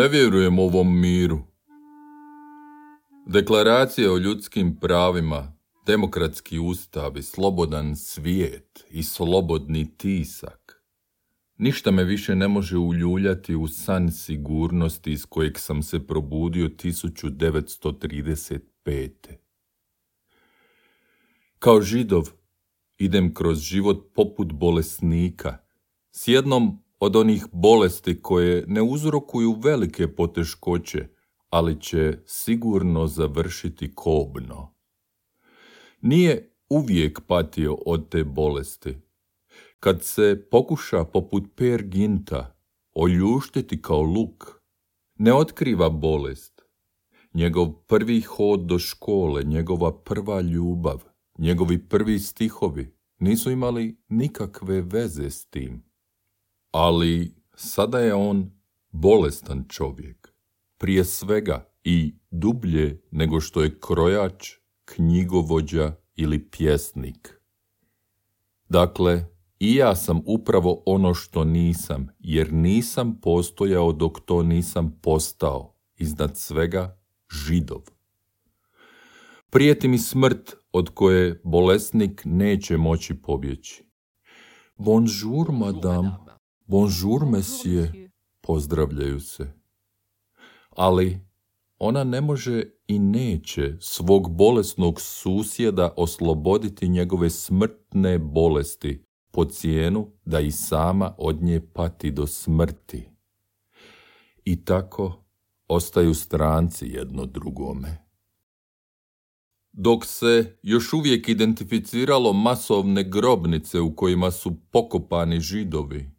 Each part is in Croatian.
Ne vjerujem ovom miru. Deklaracija o ljudskim pravima, demokratski ustav i slobodan svijet i slobodni tisak. Ništa me više ne može uljuljati u san sigurnosti iz kojeg sam se probudio 1935. Kao židov idem kroz život poput bolesnika, s jednom od onih bolesti koje ne uzrokuju velike poteškoće, ali će sigurno završiti kobno. Nije uvijek patio od te bolesti. Kad se pokuša poput Per Ginta oljuštiti kao luk, ne otkriva bolest. Njegov prvi hod do škole, njegova prva ljubav, njegovi prvi stihovi nisu imali nikakve veze s tim. Ali sada je on bolestan čovjek, prije svega i dublje nego što je krojač, knjigovođa ili pjesnik. Dakle, i ja sam upravo ono što nisam, jer nisam postojao dok to nisam postao, iznad svega židov. Prijeti mi smrt od koje bolesnik neće moći pobjeći. Bonjour, madame, Bonjour, monsieur, pozdravljaju se. Ali ona ne može i neće svog bolesnog susjeda osloboditi njegove smrtne bolesti po cijenu da i sama od nje pati do smrti. I tako ostaju stranci jedno drugome. Dok se još uvijek identificiralo masovne grobnice u kojima su pokopani židovi,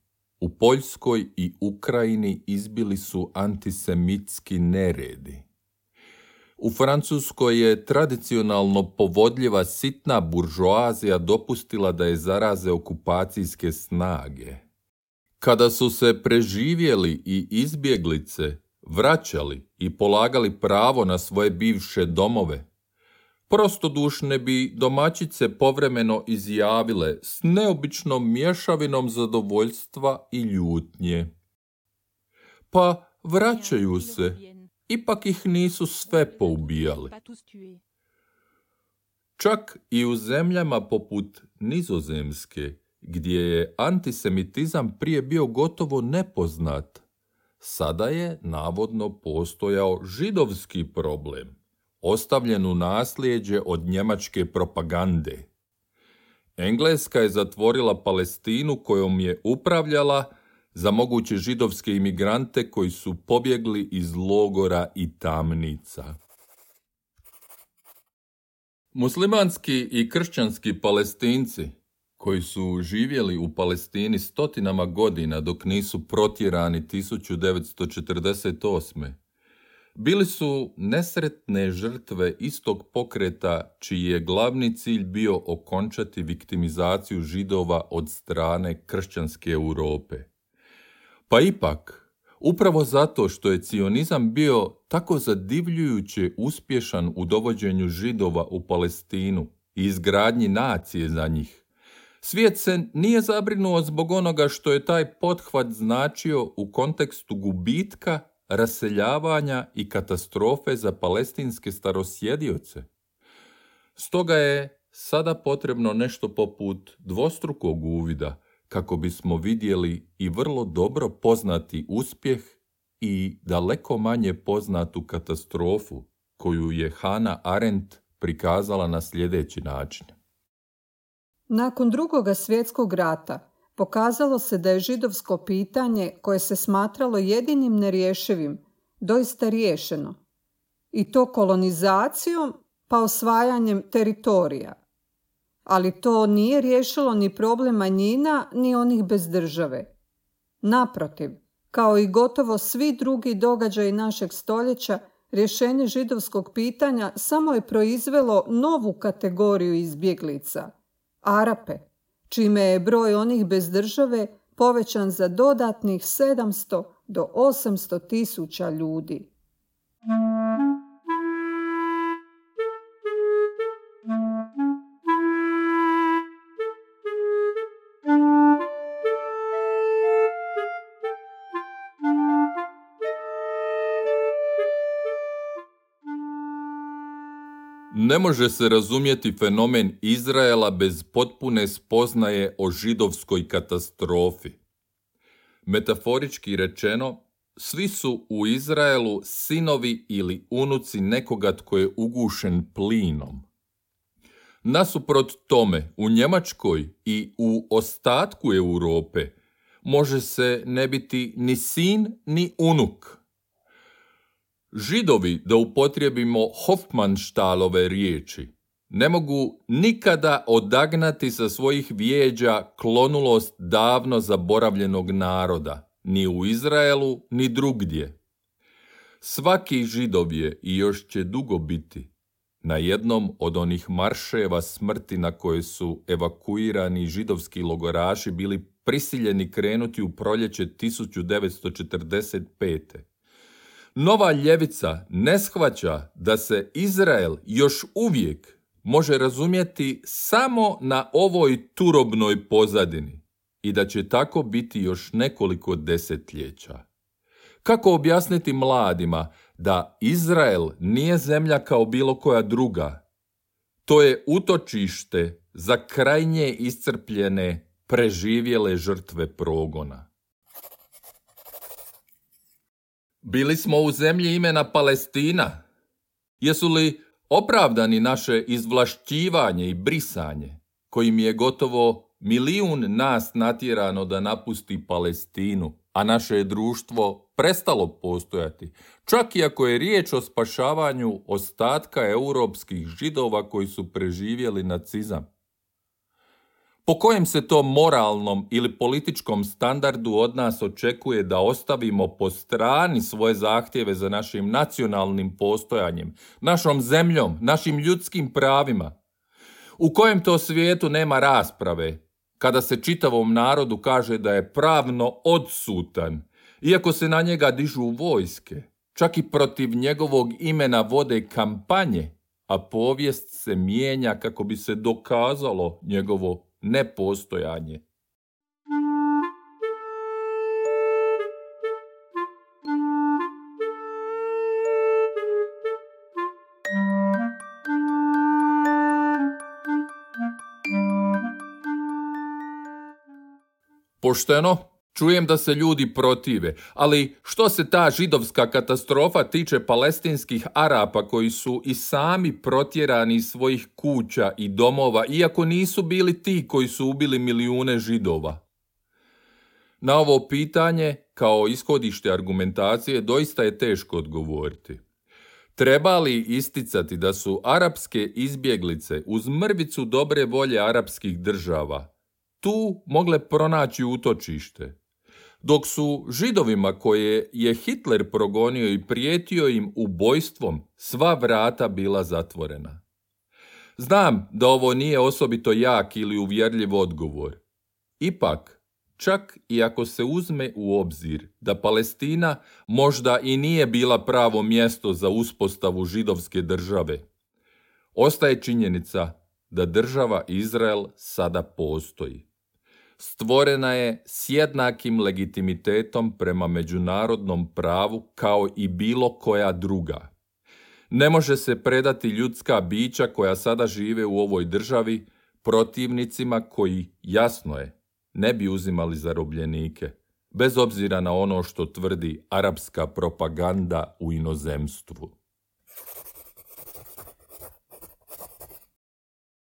u Poljskoj i Ukrajini izbili su antisemitski neredi. U Francuskoj je tradicionalno povodljiva sitna buržoazija dopustila da je zaraze okupacijske snage. Kada su se preživjeli i izbjeglice vraćali i polagali pravo na svoje bivše domove, Prostodušne bi domaćice povremeno izjavile s neobičnom mješavinom zadovoljstva i ljutnje. Pa vraćaju se, ipak ih nisu sve poubijali. Čak i u zemljama poput Nizozemske, gdje je antisemitizam prije bio gotovo nepoznat, sada je navodno postojao židovski problem ostavljen u nasljeđe od njemačke propagande. Engleska je zatvorila Palestinu kojom je upravljala za moguće židovske imigrante koji su pobjegli iz logora i tamnica. Muslimanski i kršćanski palestinci koji su živjeli u Palestini stotinama godina dok nisu protjerani 1948 bili su nesretne žrtve istog pokreta čiji je glavni cilj bio okončati viktimizaciju židova od strane kršćanske Europe. Pa ipak, upravo zato što je cionizam bio tako zadivljujuće uspješan u dovođenju židova u Palestinu i izgradnji nacije za njih, Svijet se nije zabrinuo zbog onoga što je taj pothvat značio u kontekstu gubitka raseljavanja i katastrofe za palestinske starosjedioce. Stoga je sada potrebno nešto poput dvostrukog uvida kako bismo vidjeli i vrlo dobro poznati uspjeh i daleko manje poznatu katastrofu koju je Hana Arendt prikazala na sljedeći način. Nakon drugoga svjetskog rata pokazalo se da je židovsko pitanje koje se smatralo jedinim nerješivim doista riješeno i to kolonizacijom pa osvajanjem teritorija. Ali to nije riješilo ni problem manjina ni onih bez države. Naprotiv, kao i gotovo svi drugi događaji našeg stoljeća, rješenje židovskog pitanja samo je proizvelo novu kategoriju izbjeglica, Arape, čime je broj onih bez države povećan za dodatnih 700 do 800 tisuća ljudi. Ne može se razumjeti fenomen Izraela bez potpune spoznaje o židovskoj katastrofi. Metaforički rečeno, svi su u Izraelu sinovi ili unuci nekoga tko je ugušen plinom. Nasuprot tome, u Njemačkoj i u ostatku Europe može se ne biti ni sin ni unuk Židovi, da upotrijebimo Hofmanštalove riječi, ne mogu nikada odagnati sa svojih vijeđa klonulost davno zaboravljenog naroda, ni u Izraelu, ni drugdje. Svaki židov je i još će dugo biti na jednom od onih marševa smrti na koje su evakuirani židovski logoraši bili prisiljeni krenuti u proljeće 1945. Nova ljevica ne shvaća da se Izrael još uvijek može razumjeti samo na ovoj turobnoj pozadini i da će tako biti još nekoliko desetljeća. Kako objasniti mladima da Izrael nije zemlja kao bilo koja druga? To je utočište za krajnje iscrpljene, preživjele žrtve progona. Bili smo u zemlji imena Palestina. Jesu li opravdani naše izvlašćivanje i brisanje, kojim je gotovo milijun nas natjerano da napusti Palestinu, a naše je društvo prestalo postojati, čak i ako je riječ o spašavanju ostatka europskih židova koji su preživjeli nacizam. Po kojem se to moralnom ili političkom standardu od nas očekuje da ostavimo po strani svoje zahtjeve za našim nacionalnim postojanjem, našom zemljom, našim ljudskim pravima? U kojem to svijetu nema rasprave kada se čitavom narodu kaže da je pravno odsutan, iako se na njega dižu vojske, čak i protiv njegovog imena vode kampanje, a povijest se mijenja kako bi se dokazalo njegovo nepostojanje. Pošteno, čujem da se ljudi protive, ali što se ta židovska katastrofa tiče palestinskih Arapa koji su i sami protjerani iz svojih kuća i domova, iako nisu bili ti koji su ubili milijune židova? Na ovo pitanje, kao ishodište argumentacije, doista je teško odgovoriti. Treba li isticati da su arapske izbjeglice uz mrvicu dobre volje arapskih država tu mogle pronaći utočište. Dok su židovima koje je Hitler progonio i prijetio im ubojstvom, sva vrata bila zatvorena. Znam da ovo nije osobito jak ili uvjerljiv odgovor. Ipak, čak i ako se uzme u obzir da Palestina možda i nije bila pravo mjesto za uspostavu židovske države, ostaje činjenica da država Izrael sada postoji stvorena je s jednakim legitimitetom prema međunarodnom pravu kao i bilo koja druga. Ne može se predati ljudska bića koja sada žive u ovoj državi protivnicima koji, jasno je, ne bi uzimali zarobljenike, bez obzira na ono što tvrdi arapska propaganda u inozemstvu.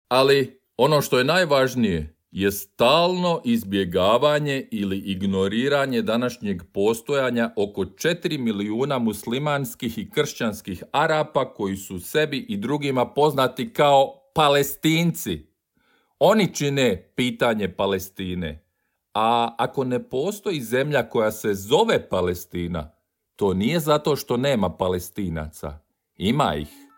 Ali ono što je najvažnije je stalno izbjegavanje ili ignoriranje današnjeg postojanja oko 4 milijuna muslimanskih i kršćanskih Arapa koji su sebi i drugima poznati kao palestinci. Oni čine pitanje Palestine. A ako ne postoji zemlja koja se zove Palestina, To nije zato što nema palestinaca. Ima ih.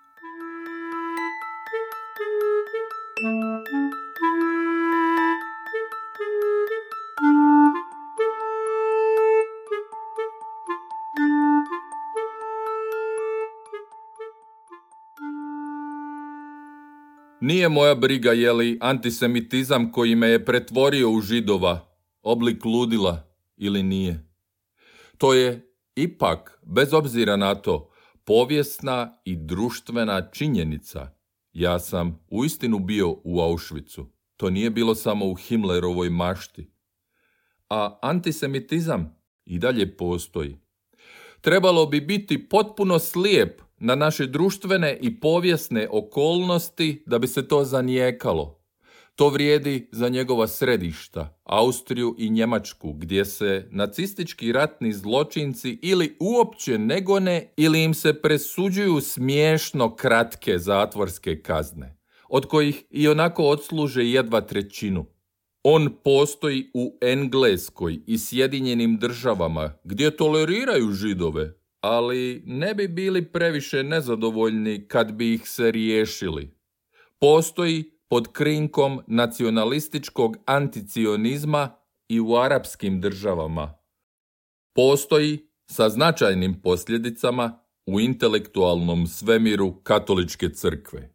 Nije moja briga je li antisemitizam koji me je pretvorio u židova, oblik ludila ili nije. To je ipak, bez obzira na to, povijesna i društvena činjenica. Ja sam uistinu bio u Auschwitzu. To nije bilo samo u Himmlerovoj mašti. A antisemitizam i dalje postoji. Trebalo bi biti potpuno slijep na naše društvene i povijesne okolnosti da bi se to zanijekalo. To vrijedi za njegova središta, Austriju i Njemačku, gdje se nacistički ratni zločinci ili uopće negone ili im se presuđuju smiješno kratke zatvorske kazne, od kojih i onako odsluže jedva trećinu. On postoji u Engleskoj i Sjedinjenim državama, gdje toleriraju židove, ali ne bi bili previše nezadovoljni kad bi ih se riješili. Postoji pod krinkom nacionalističkog anticionizma i u arapskim državama. Postoji sa značajnim posljedicama u intelektualnom svemiru katoličke crkve.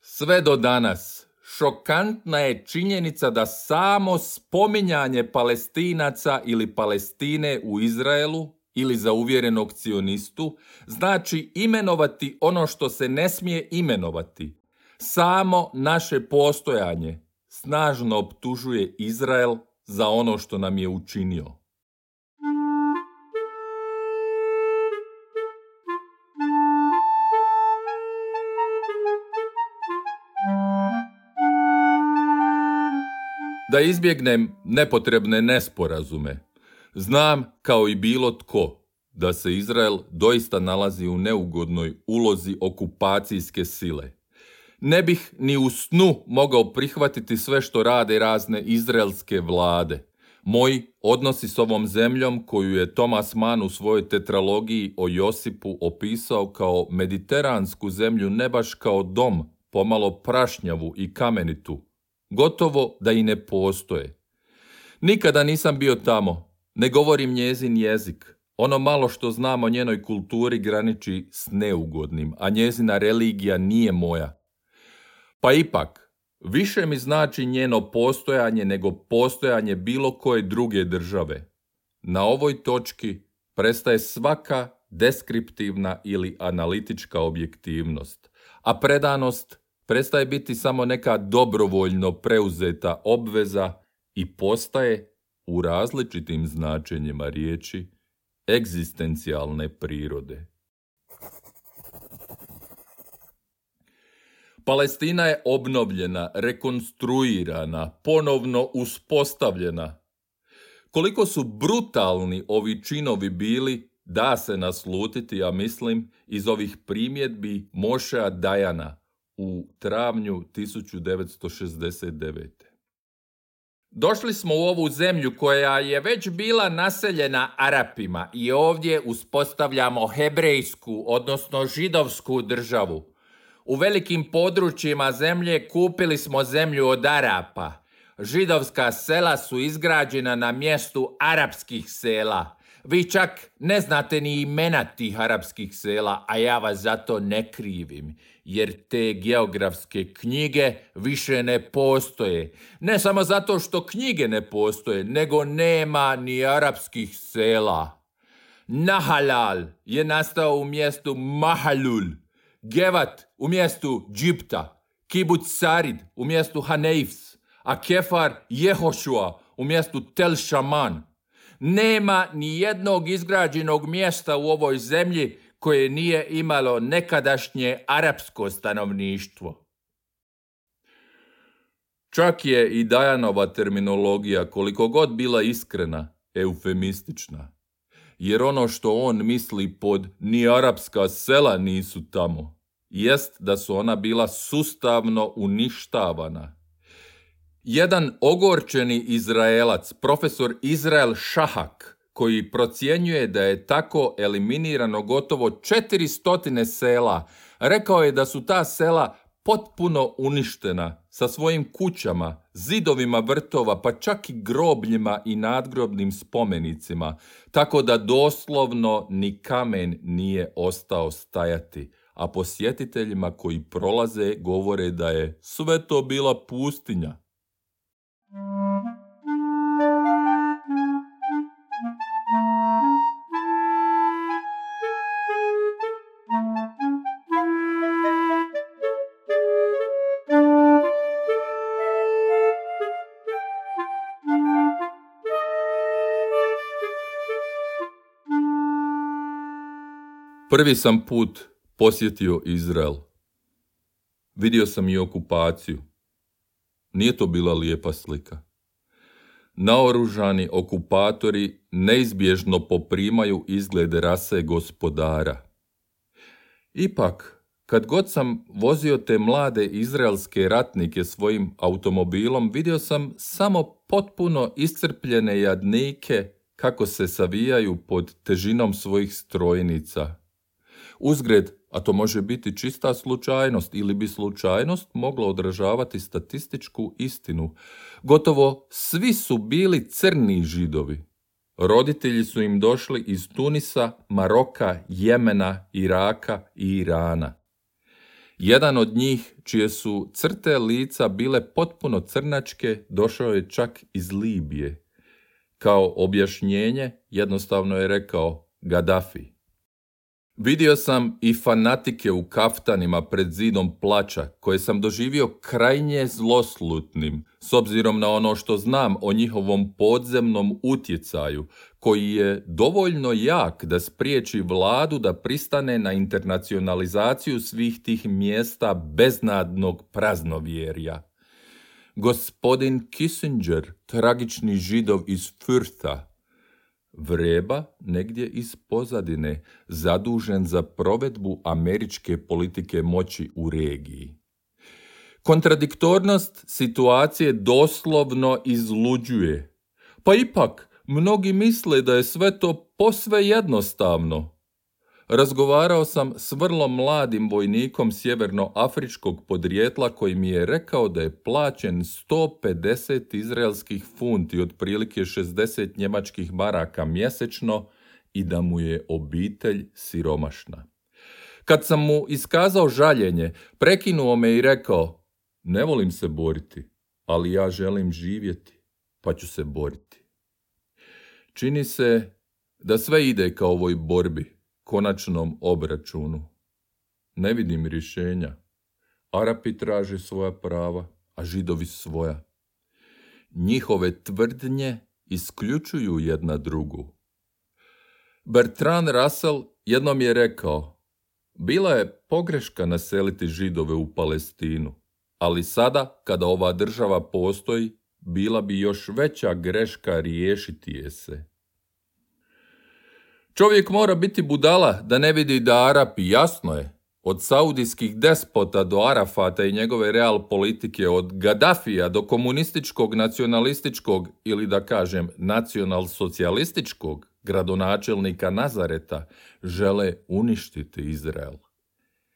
Sve do danas šokantna je činjenica da samo spominjanje palestinaca ili Palestine u Izraelu ili za uvjerenog cionistu znači imenovati ono što se ne smije imenovati. Samo naše postojanje snažno optužuje Izrael za ono što nam je učinio. Da izbjegnem nepotrebne nesporazume, znam kao i bilo tko da se Izrael doista nalazi u neugodnoj ulozi okupacijske sile. Ne bih ni u snu mogao prihvatiti sve što rade razne izraelske vlade. Moji odnosi s ovom zemljom koju je Thomas Mann u svojoj tetralogiji o Josipu opisao kao mediteransku zemlju ne baš kao dom, pomalo prašnjavu i kamenitu, Gotovo da i ne postoje. Nikada nisam bio tamo, ne govorim njezin jezik. Ono malo što znam o njenoj kulturi graniči s neugodnim, a njezina religija nije moja. Pa ipak, više mi znači njeno postojanje nego postojanje bilo koje druge države. Na ovoj točki prestaje svaka deskriptivna ili analitička objektivnost, a predanost prestaje biti samo neka dobrovoljno preuzeta obveza i postaje u različitim značenjima riječi egzistencijalne prirode. Palestina je obnovljena, rekonstruirana, ponovno uspostavljena. Koliko su brutalni ovi činovi bili, da se naslutiti, a mislim, iz ovih primjedbi Mošea Dajana, u travnju 1969. Došli smo u ovu zemlju koja je već bila naseljena Arapima i ovdje uspostavljamo hebrejsku, odnosno židovsku državu. U velikim područjima zemlje kupili smo zemlju od Arapa. Židovska sela su izgrađena na mjestu arapskih sela. Vi čak ne znate ni imena tih arapskih sela, a ja vas zato ne krivim jer te geografske knjige više ne postoje. Ne samo zato što knjige ne postoje, nego nema ni arapskih sela. Nahalal je nastao u mjestu Mahalul, Gevat u mjestu Džipta, Kibuc Sarid u mjestu Haneifs, a Kefar Jehošua u mjestu Tel Shaman. Nema ni jednog izgrađenog mjesta u ovoj zemlji koje nije imalo nekadašnje arapsko stanovništvo. Čak je i Dajanova terminologija, koliko god bila iskrena, eufemistična. Jer ono što on misli pod ni arapska sela nisu tamo, jest da su ona bila sustavno uništavana. Jedan ogorčeni Izraelac, profesor Izrael Šahak, koji procjenjuje da je tako eliminirano gotovo 400 sela, rekao je da su ta sela potpuno uništena sa svojim kućama, zidovima vrtova, pa čak i grobljima i nadgrobnim spomenicima, tako da doslovno ni kamen nije ostao stajati, a posjetiteljima koji prolaze govore da je sve to bila pustinja. Prvi sam put posjetio Izrael. Vidio sam i okupaciju. Nije to bila lijepa slika. Naoružani okupatori neizbježno poprimaju izglede rase gospodara. Ipak, kad god sam vozio te mlade izraelske ratnike svojim automobilom, vidio sam samo potpuno iscrpljene jadnike kako se savijaju pod težinom svojih strojnica. Uzgred, a to može biti čista slučajnost ili bi slučajnost mogla odražavati statističku istinu. Gotovo svi su bili crni židovi. Roditelji su im došli iz Tunisa, Maroka, Jemena, Iraka i Irana. Jedan od njih, čije su crte lica bile potpuno crnačke, došao je čak iz Libije. Kao objašnjenje jednostavno je rekao Gaddafi. Vidio sam i fanatike u kaftanima pred zidom plaća, koje sam doživio krajnje zloslutnim, s obzirom na ono što znam o njihovom podzemnom utjecaju, koji je dovoljno jak da spriječi vladu da pristane na internacionalizaciju svih tih mjesta beznadnog praznovjerja. Gospodin Kissinger, tragični židov iz Fürtha, vreba negdje iz pozadine, zadužen za provedbu američke politike moći u regiji. Kontradiktornost situacije doslovno izluđuje. Pa ipak, mnogi misle da je sve to posve jednostavno. Razgovarao sam s vrlo mladim vojnikom sjevernoafričkog podrijetla koji mi je rekao da je plaćen 150 izraelskih funti, otprilike 60 njemačkih maraka mjesečno i da mu je obitelj siromašna. Kad sam mu iskazao žaljenje, prekinuo me i rekao, ne volim se boriti, ali ja želim živjeti, pa ću se boriti. Čini se da sve ide kao ovoj borbi, konačnom obračunu. Ne vidim rješenja. Arapi traže svoja prava, a židovi svoja. Njihove tvrdnje isključuju jedna drugu. Bertrand Russell jednom je rekao, bila je pogreška naseliti židove u Palestinu, ali sada, kada ova država postoji, bila bi još veća greška riješiti je se. Čovjek mora biti budala da ne vidi da Arapi, jasno je, od saudijskih despota do Arafata i njegove real politike, od Gaddafija do komunističkog, nacionalističkog ili da kažem nacional-socijalističkog gradonačelnika Nazareta, žele uništiti Izrael.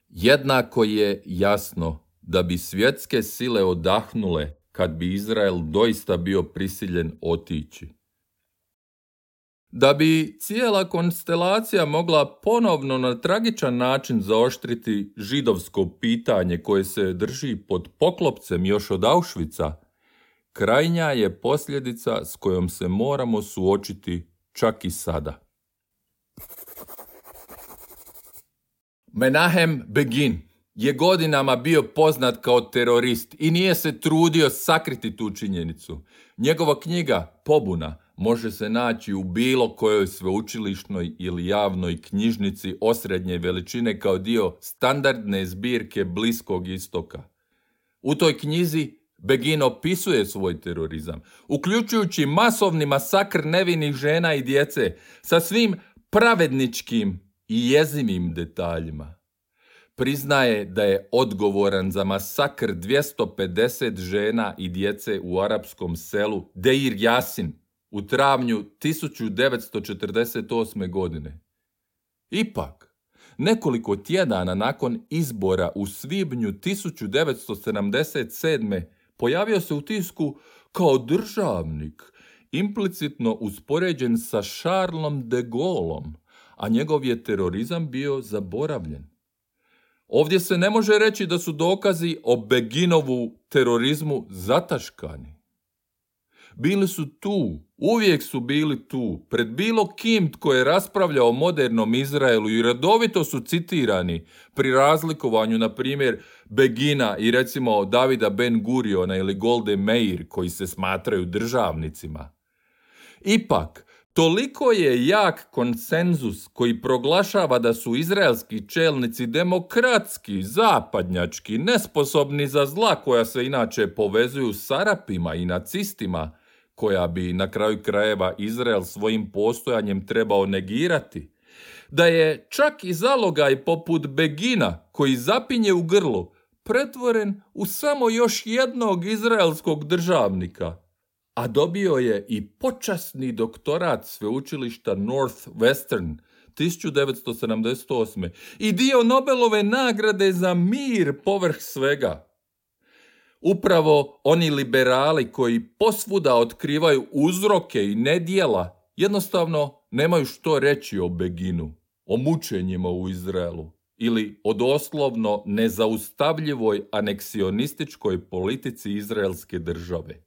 Jednako je jasno da bi svjetske sile odahnule kad bi Izrael doista bio prisiljen otići. Da bi cijela konstelacija mogla ponovno na tragičan način zaoštriti židovsko pitanje koje se drži pod poklopcem još od Auschwitza, krajnja je posljedica s kojom se moramo suočiti čak i sada. Menahem Begin je godinama bio poznat kao terorist i nije se trudio sakriti tu činjenicu. Njegova knjiga Pobuna može se naći u bilo kojoj sveučilišnoj ili javnoj knjižnici osrednje veličine kao dio standardne zbirke Bliskog istoka. U toj knjizi Begin opisuje svoj terorizam, uključujući masovni masakr nevinih žena i djece sa svim pravedničkim i jezivim detaljima. priznaje da je odgovoran za masakr 250 žena i djece u arapskom selu Deir Yasin u travnju 1948. godine. Ipak, nekoliko tjedana nakon izbora u svibnju 1977. pojavio se u tisku kao državnik, implicitno uspoređen sa Charlesom de Gaulleom, a njegov je terorizam bio zaboravljen. Ovdje se ne može reći da su dokazi o Beginovu terorizmu zataškani. Bili su tu, uvijek su bili tu, pred bilo kim tko je raspravljao o modernom Izraelu i redovito su citirani pri razlikovanju, na primjer, Begina i recimo Davida Ben Guriona ili Golde Meir koji se smatraju državnicima. Ipak, Toliko je jak konsenzus koji proglašava da su izraelski čelnici demokratski, zapadnjački, nesposobni za zla koja se inače povezuju s Arapima i nacistima, koja bi na kraju krajeva Izrael svojim postojanjem trebao negirati. Da je čak i zalogaj poput Begina koji zapinje u grlu pretvoren u samo još jednog izraelskog državnika – a dobio je i počasni doktorat sveučilišta Northwestern 1978. i dio Nobelove nagrade za mir povrh svega. Upravo oni liberali koji posvuda otkrivaju uzroke i nedjela, jednostavno nemaju što reći o Beginu, o mučenjima u Izraelu ili o doslovno nezaustavljivoj aneksionističkoj politici izraelske države.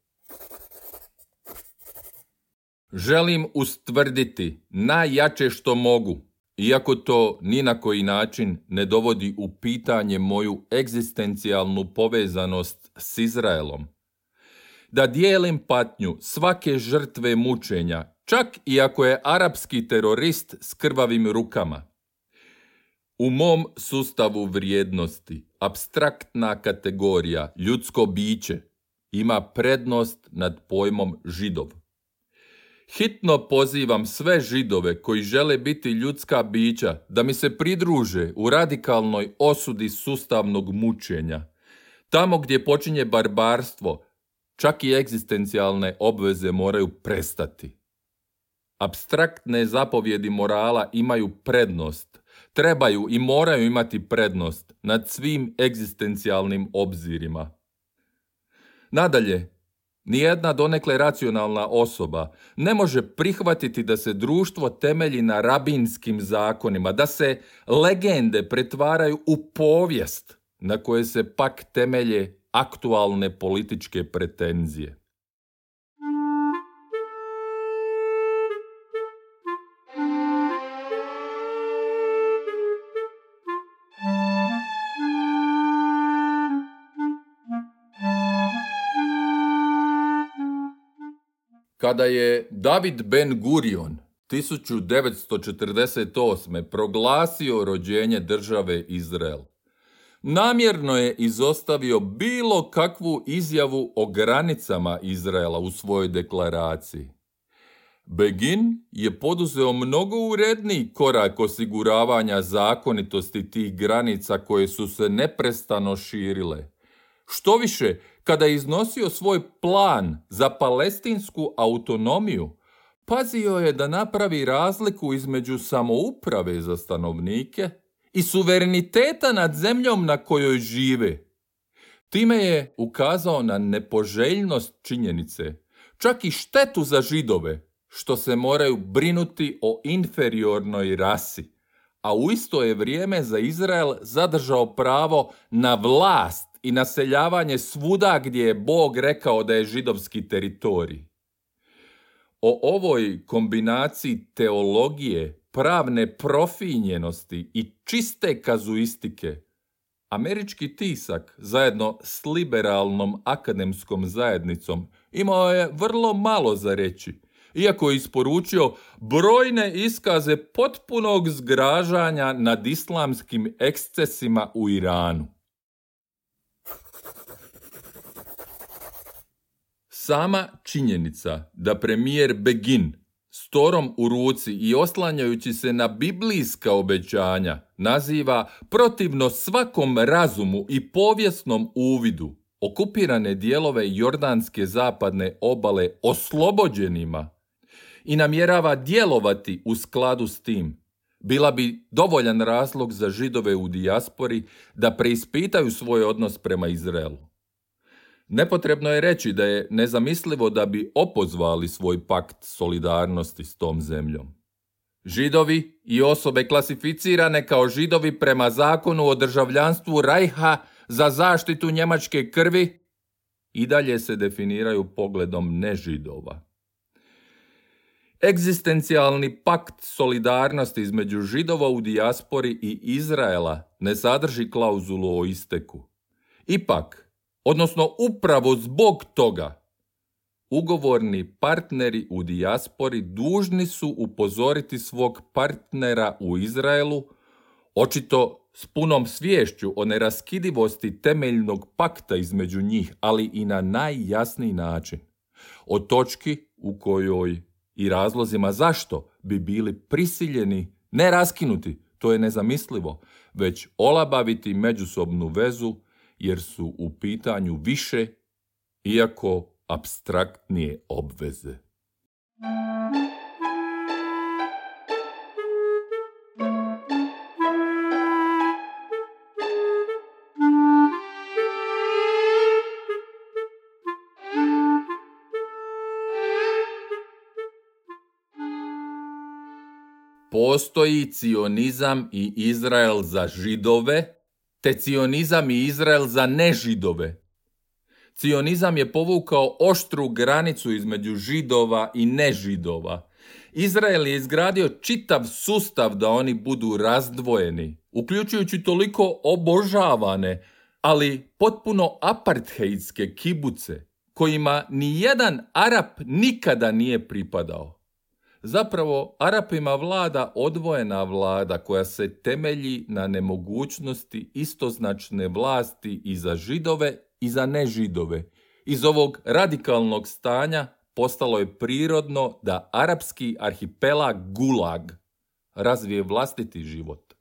Želim ustvrditi najjače što mogu, iako to ni na koji način ne dovodi u pitanje moju egzistencijalnu povezanost s Izraelom. Da dijelim patnju svake žrtve mučenja, čak i ako je arapski terorist s krvavim rukama. U mom sustavu vrijednosti, abstraktna kategorija, ljudsko biće, ima prednost nad pojmom židov. Hitno pozivam sve židove koji žele biti ljudska bića da mi se pridruže u radikalnoj osudi sustavnog mučenja. Tamo gdje počinje barbarstvo, čak i egzistencijalne obveze moraju prestati. Abstraktne zapovjedi morala imaju prednost, trebaju i moraju imati prednost nad svim egzistencijalnim obzirima. Nadalje, Nijedna donekle racionalna osoba ne može prihvatiti da se društvo temelji na rabinskim zakonima, da se legende pretvaraju u povijest na koje se pak temelje aktualne političke pretenzije. Kada je David Ben Gurion 1948. proglasio rođenje države Izrael, namjerno je izostavio bilo kakvu izjavu o granicama Izraela u svojoj deklaraciji. Begin je poduzeo mnogo uredniji korak osiguravanja zakonitosti tih granica koje su se neprestano širile. Što više, kada je iznosio svoj plan za palestinsku autonomiju, pazio je da napravi razliku između samouprave za stanovnike i suvereniteta nad zemljom na kojoj žive. Time je ukazao na nepoželjnost činjenice, čak i štetu za židove, što se moraju brinuti o inferiornoj rasi, a u isto je vrijeme za Izrael zadržao pravo na vlast i naseljavanje svuda gdje je Bog rekao da je židovski teritorij. O ovoj kombinaciji teologije, pravne profinjenosti i čiste kazuistike Američki tisak zajedno s liberalnom akademskom zajednicom imao je vrlo malo za reći, iako je isporučio brojne iskaze potpunog zgražanja nad islamskim ekscesima u Iranu. Sama činjenica da premijer Begin Torom u ruci i oslanjajući se na biblijska obećanja, naziva protivno svakom razumu i povijesnom uvidu okupirane dijelove jordanske zapadne obale oslobođenima i namjerava djelovati u skladu s tim, bila bi dovoljan razlog za židove u dijaspori da preispitaju svoj odnos prema Izraelu. Nepotrebno je reći da je nezamislivo da bi opozvali svoj pakt solidarnosti s tom zemljom. Židovi i osobe klasificirane kao židovi prema zakonu o državljanstvu Rajha za zaštitu njemačke krvi i dalje se definiraju pogledom nežidova. Egzistencijalni pakt solidarnosti između židova u dijaspori i Izraela ne sadrži klauzulu o isteku. Ipak, odnosno upravo zbog toga, ugovorni partneri u dijaspori dužni su upozoriti svog partnera u Izraelu, očito s punom sviješću o neraskidivosti temeljnog pakta između njih, ali i na najjasniji način. O točki u kojoj i razlozima zašto bi bili prisiljeni ne raskinuti, to je nezamislivo, već olabaviti međusobnu vezu jer su u pitanju više, iako abstraktnije obveze. Postoji cionizam i Izrael za židove, te cionizam i Izrael za nežidove. Cionizam je povukao oštru granicu između židova i nežidova. Izrael je izgradio čitav sustav da oni budu razdvojeni, uključujući toliko obožavane, ali potpuno apartheidske kibuce, kojima ni jedan Arap nikada nije pripadao. Zapravo, Arapima vlada odvojena vlada koja se temelji na nemogućnosti istoznačne vlasti i za židove i za nežidove. Iz ovog radikalnog stanja postalo je prirodno da arapski arhipelag Gulag razvije vlastiti život.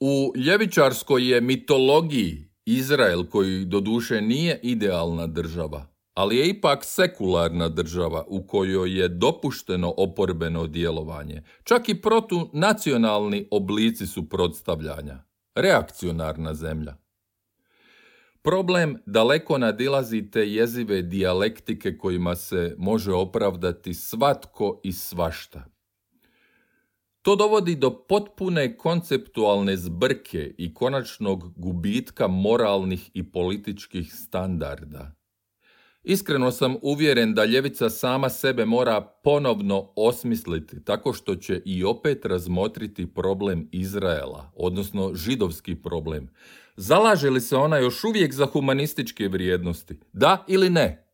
U ljevičarskoj je mitologiji Izrael, koji doduše nije idealna država, ali je ipak sekularna država u kojoj je dopušteno oporbeno djelovanje. Čak i protunacionalni oblici su suprotstavljanja. Reakcionarna zemlja. Problem daleko nadilazi te jezive dijalektike kojima se može opravdati svatko i svašta. To dovodi do potpune konceptualne zbrke i konačnog gubitka moralnih i političkih standarda. Iskreno sam uvjeren da ljevica sama sebe mora ponovno osmisliti tako što će i opet razmotriti problem Izraela, odnosno židovski problem. Zalaže li se ona još uvijek za humanističke vrijednosti? Da ili ne?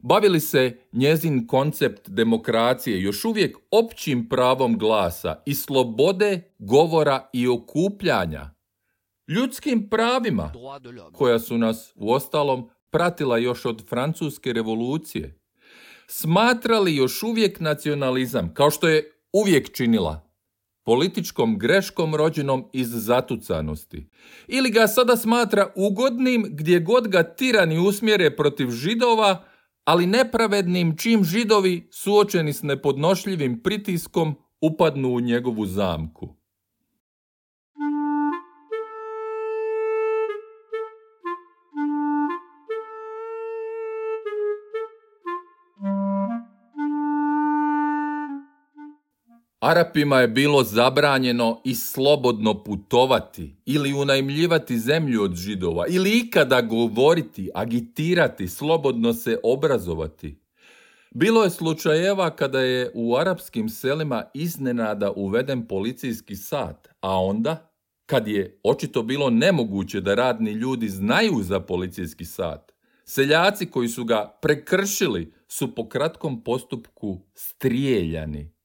Bavili se njezin koncept demokracije još uvijek općim pravom glasa i slobode govora i okupljanja? Ljudskim pravima koja su nas u ostalom pratila još od francuske revolucije, smatrali još uvijek nacionalizam, kao što je uvijek činila, političkom greškom rođenom iz zatucanosti. Ili ga sada smatra ugodnim gdje god ga tirani usmjere protiv židova, ali nepravednim čim židovi suočeni s nepodnošljivim pritiskom upadnu u njegovu zamku. Arapima je bilo zabranjeno i slobodno putovati ili unajmljivati zemlju od židova ili ikada govoriti, agitirati, slobodno se obrazovati. Bilo je slučajeva kada je u arapskim selima iznenada uveden policijski sat, a onda, kad je očito bilo nemoguće da radni ljudi znaju za policijski sat, seljaci koji su ga prekršili su po kratkom postupku strijeljani.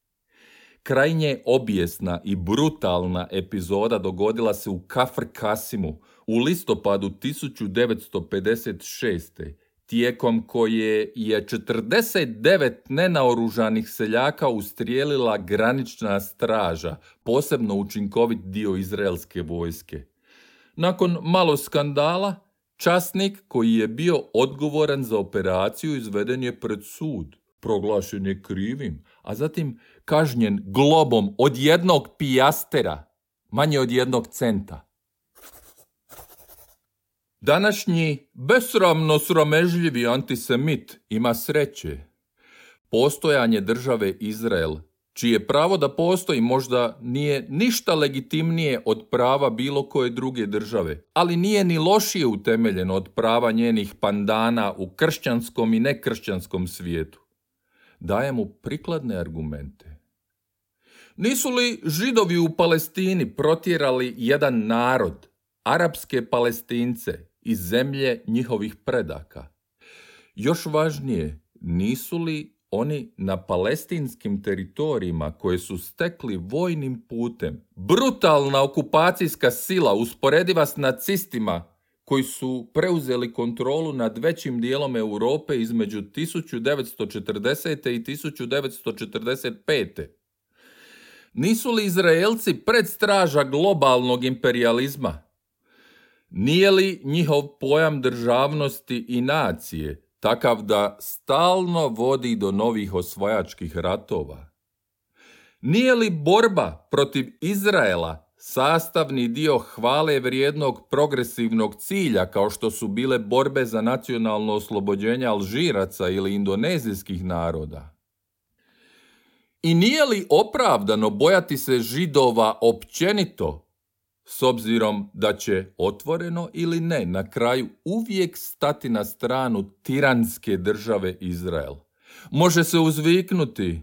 Krajnje obijesna i brutalna epizoda dogodila se u Kafr Kasimu u listopadu 1956. tijekom koje je 49 nenaoružanih seljaka ustrijelila granična straža, posebno učinkovit dio izraelske vojske. Nakon malo skandala, časnik koji je bio odgovoran za operaciju izveden je pred sud, proglašen je krivim, a zatim kažnjen globom od jednog pijastera, manje od jednog centa. Današnji besramno sramežljivi antisemit ima sreće. Postojanje države Izrael, čije pravo da postoji možda nije ništa legitimnije od prava bilo koje druge države, ali nije ni lošije utemeljeno od prava njenih pandana u kršćanskom i nekršćanskom svijetu. Daje mu prikladne argumente. Nisu li židovi u Palestini protjerali jedan narod, arapske palestince, iz zemlje njihovih predaka. Još važnije, nisu li oni na palestinskim teritorijima koje su stekli vojnim putem, brutalna okupacijska sila usporediva s nacistima koji su preuzeli kontrolu nad većim dijelom Europe između 1940. i 1945. Nisu li Izraelci predstraža globalnog imperializma, nije li njihov pojam državnosti i nacije takav da stalno vodi do novih osvajačkih ratova? Nije li borba protiv Izraela sastavni dio hvale vrijednog progresivnog cilja kao što su bile borbe za nacionalno oslobođenje Alžiraca ili indonezijskih naroda? I nije li opravdano bojati se židova općenito s obzirom da će otvoreno ili ne na kraju uvijek stati na stranu tiranske države Izrael. Može se uzviknuti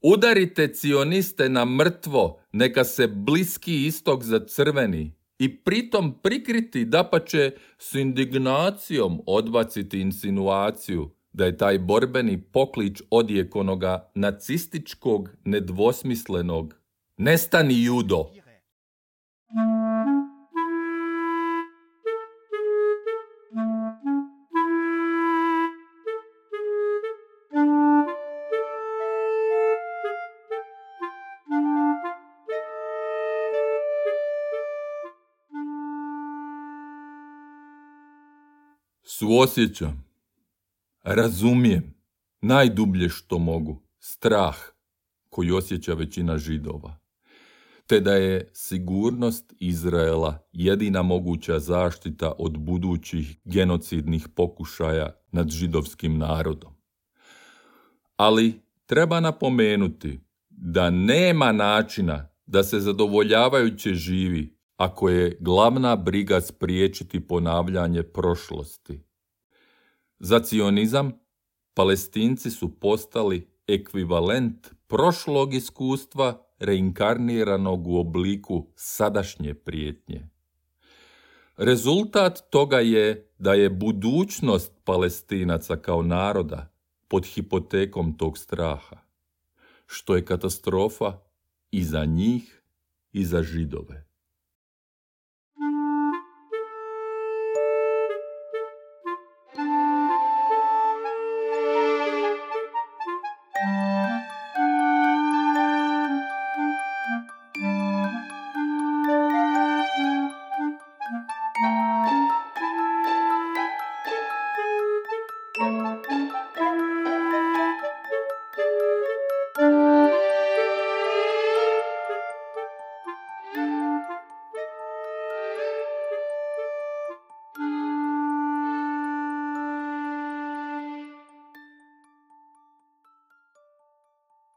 Udarite cioniste na mrtvo, neka se bliski istok za crveni i pritom prikriti da pa će s indignacijom odbaciti insinuaciju da je taj borbeni poklič odjek onoga nacističkog nedvosmislenog Nestani judo! Suosjećam, razumijem, najdublje što mogu, strah koji osjeća većina židova te da je sigurnost Izraela jedina moguća zaštita od budućih genocidnih pokušaja nad židovskim narodom. Ali treba napomenuti da nema načina da se zadovoljavajuće živi ako je glavna briga spriječiti ponavljanje prošlosti. Za cionizam palestinci su postali ekvivalent prošlog iskustva reinkarniranog u obliku sadašnje prijetnje. Rezultat toga je da je budućnost palestinaca kao naroda pod hipotekom tog straha, što je katastrofa i za njih i za židove.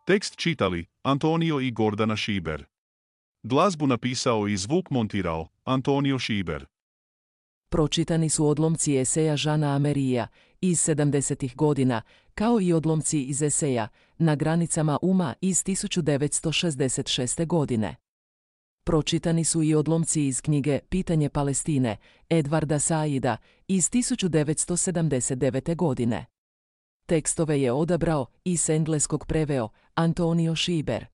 Tekst čitali Antonio i Gordana Šiber. Glazbu napisao i zvuk montirao Antonio Šiber. Pročitani su odlomci eseja Žana Amerija iz 70. godina, kao i odlomci iz eseja Na granicama uma iz 1966. godine. Pročitani su i odlomci iz knjige Pitanje Palestine Edvarda Saida iz 1979. godine. Tekstove je odabrao i s engleskog preveo Antonio Šiber.